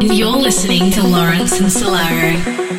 You're listening to Lawrence and Solaro.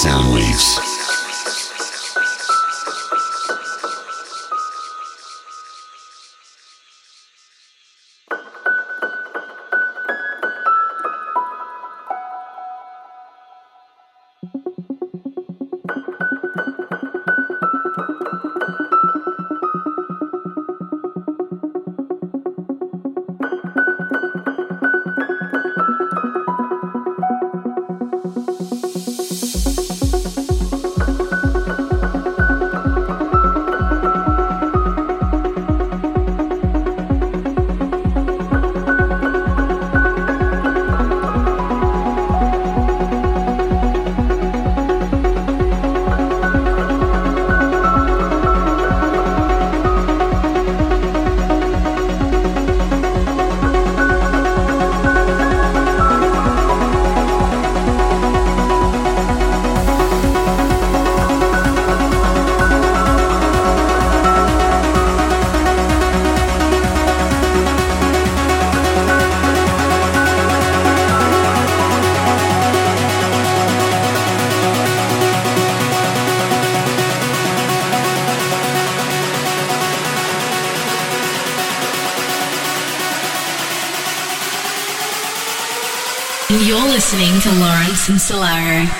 sound waves. Lawrence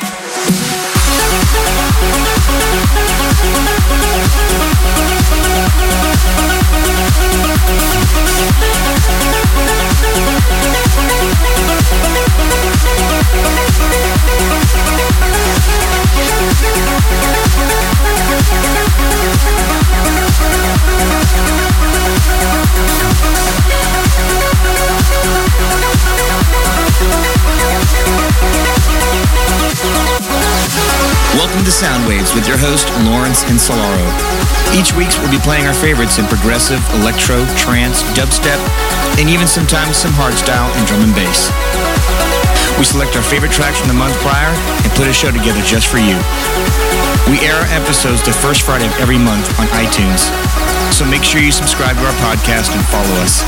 host, Lawrence Insolaro. Each week we'll be playing our favorites in progressive, electro, trance, dubstep, and even sometimes some hardstyle and drum and bass. We select our favorite tracks from the month prior and put a show together just for you. We air our episodes the first Friday of every month on iTunes, so make sure you subscribe to our podcast and follow us.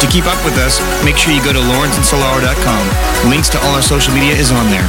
To keep up with us, make sure you go to lawrenceinsolaro.com. Links to all our social media is on there.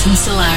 Jason Salam.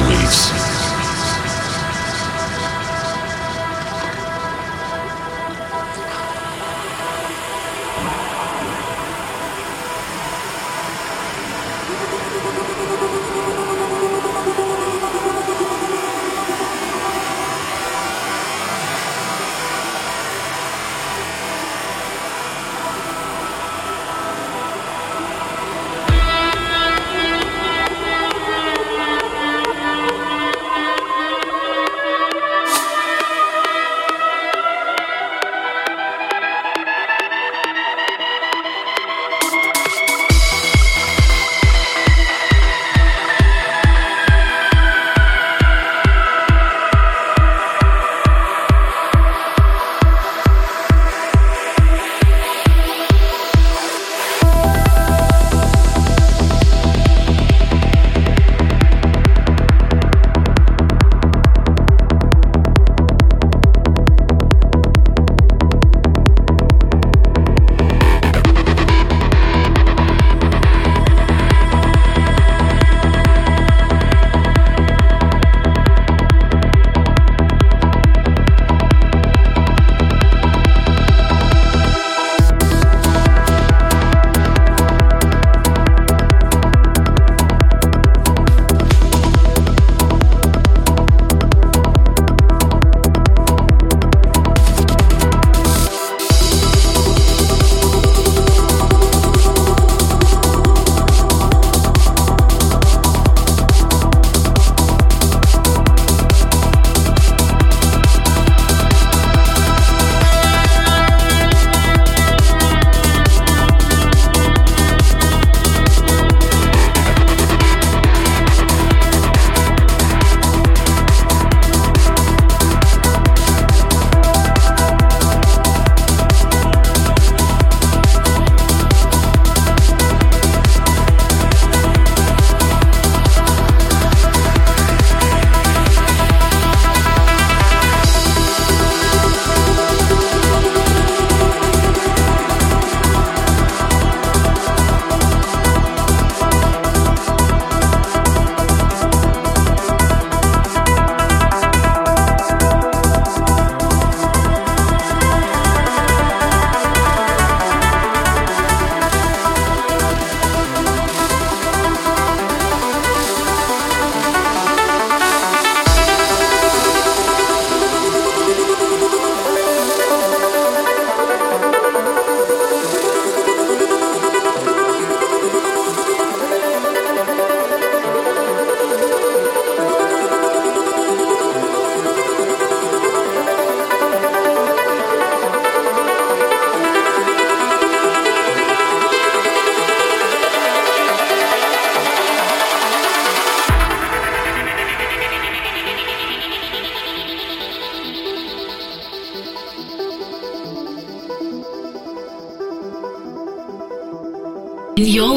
always.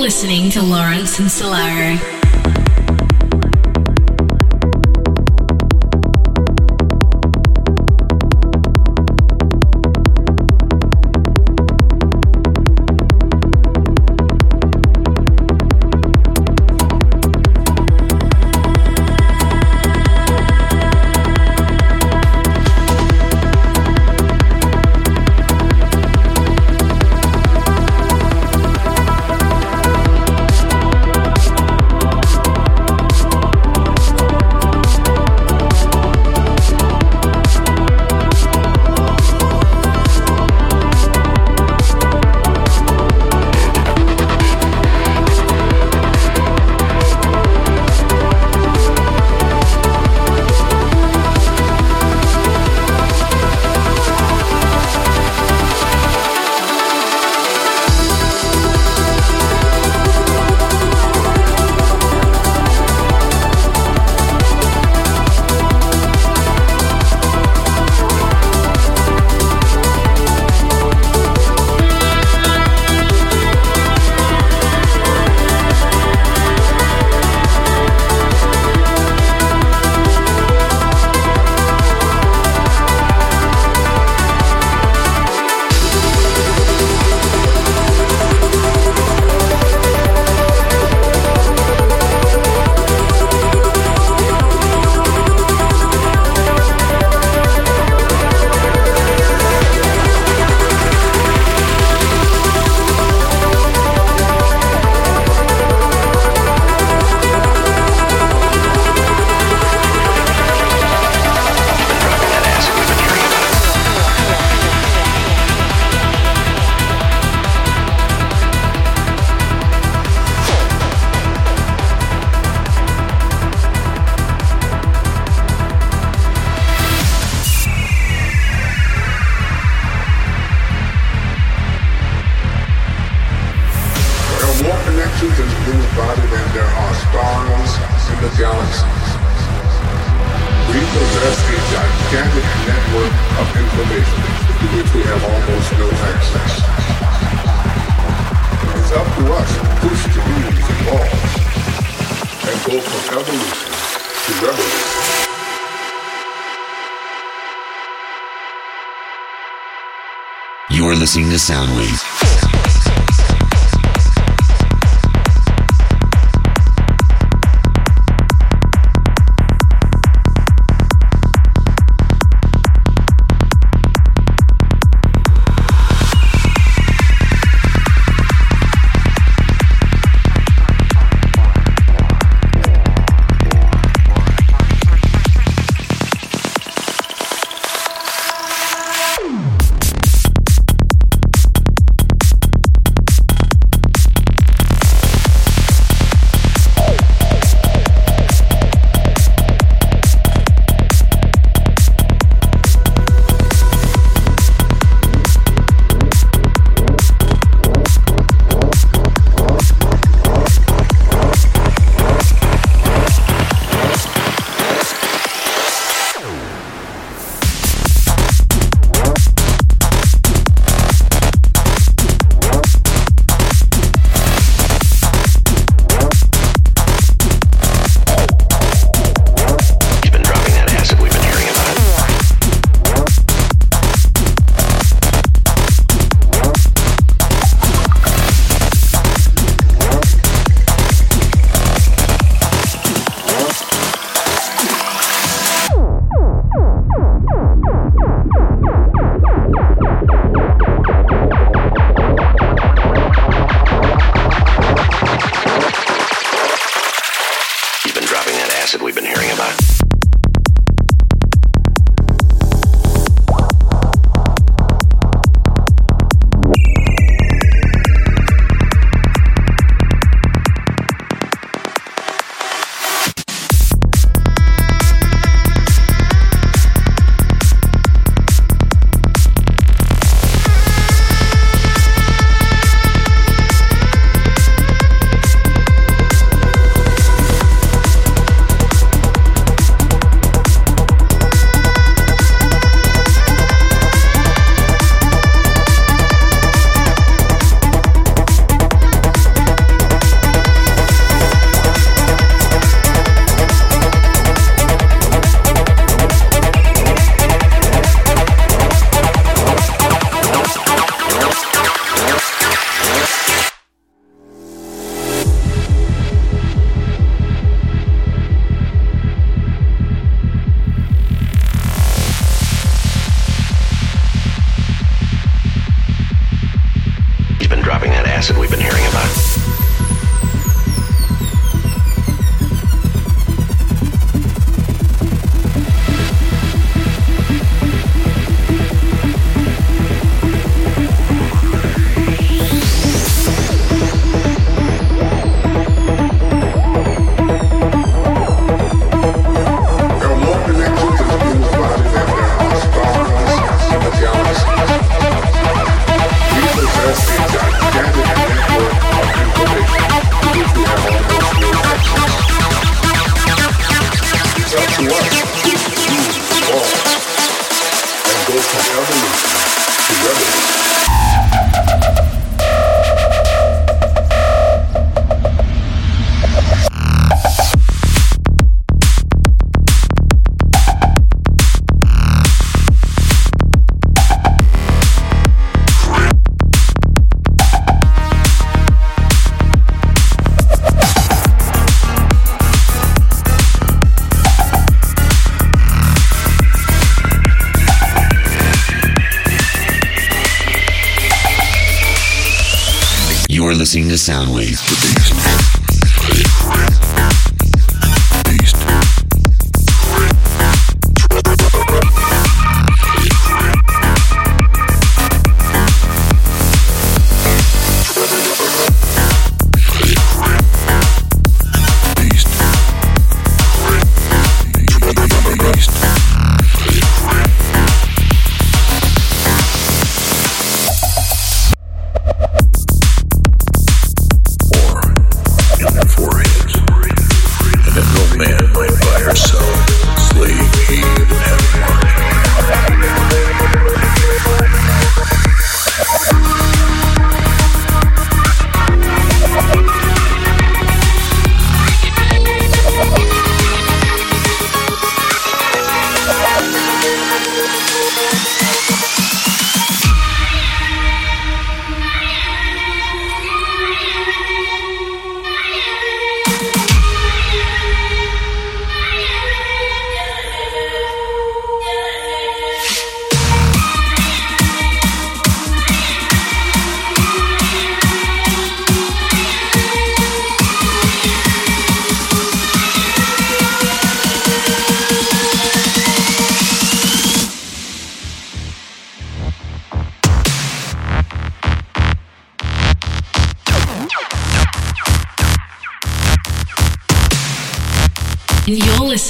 listening to Lawrence and Solaro. than there are stars in the galaxies. We possess a gigantic network of information to which we have almost no access. It's up to us to push the leaves and go from evolution to revolution. You are listening to Soundwave.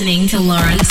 Listening to Lawrence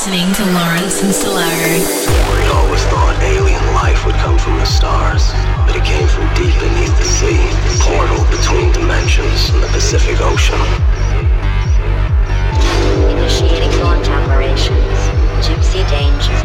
listening to Lawrence and Solaro. We always thought alien life would come from the stars, but it came from deep beneath the sea, portal between dimensions and the Pacific Ocean. Initiating launch operations. Gipsy Danger.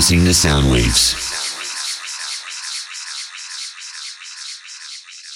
listening to Soundwaves.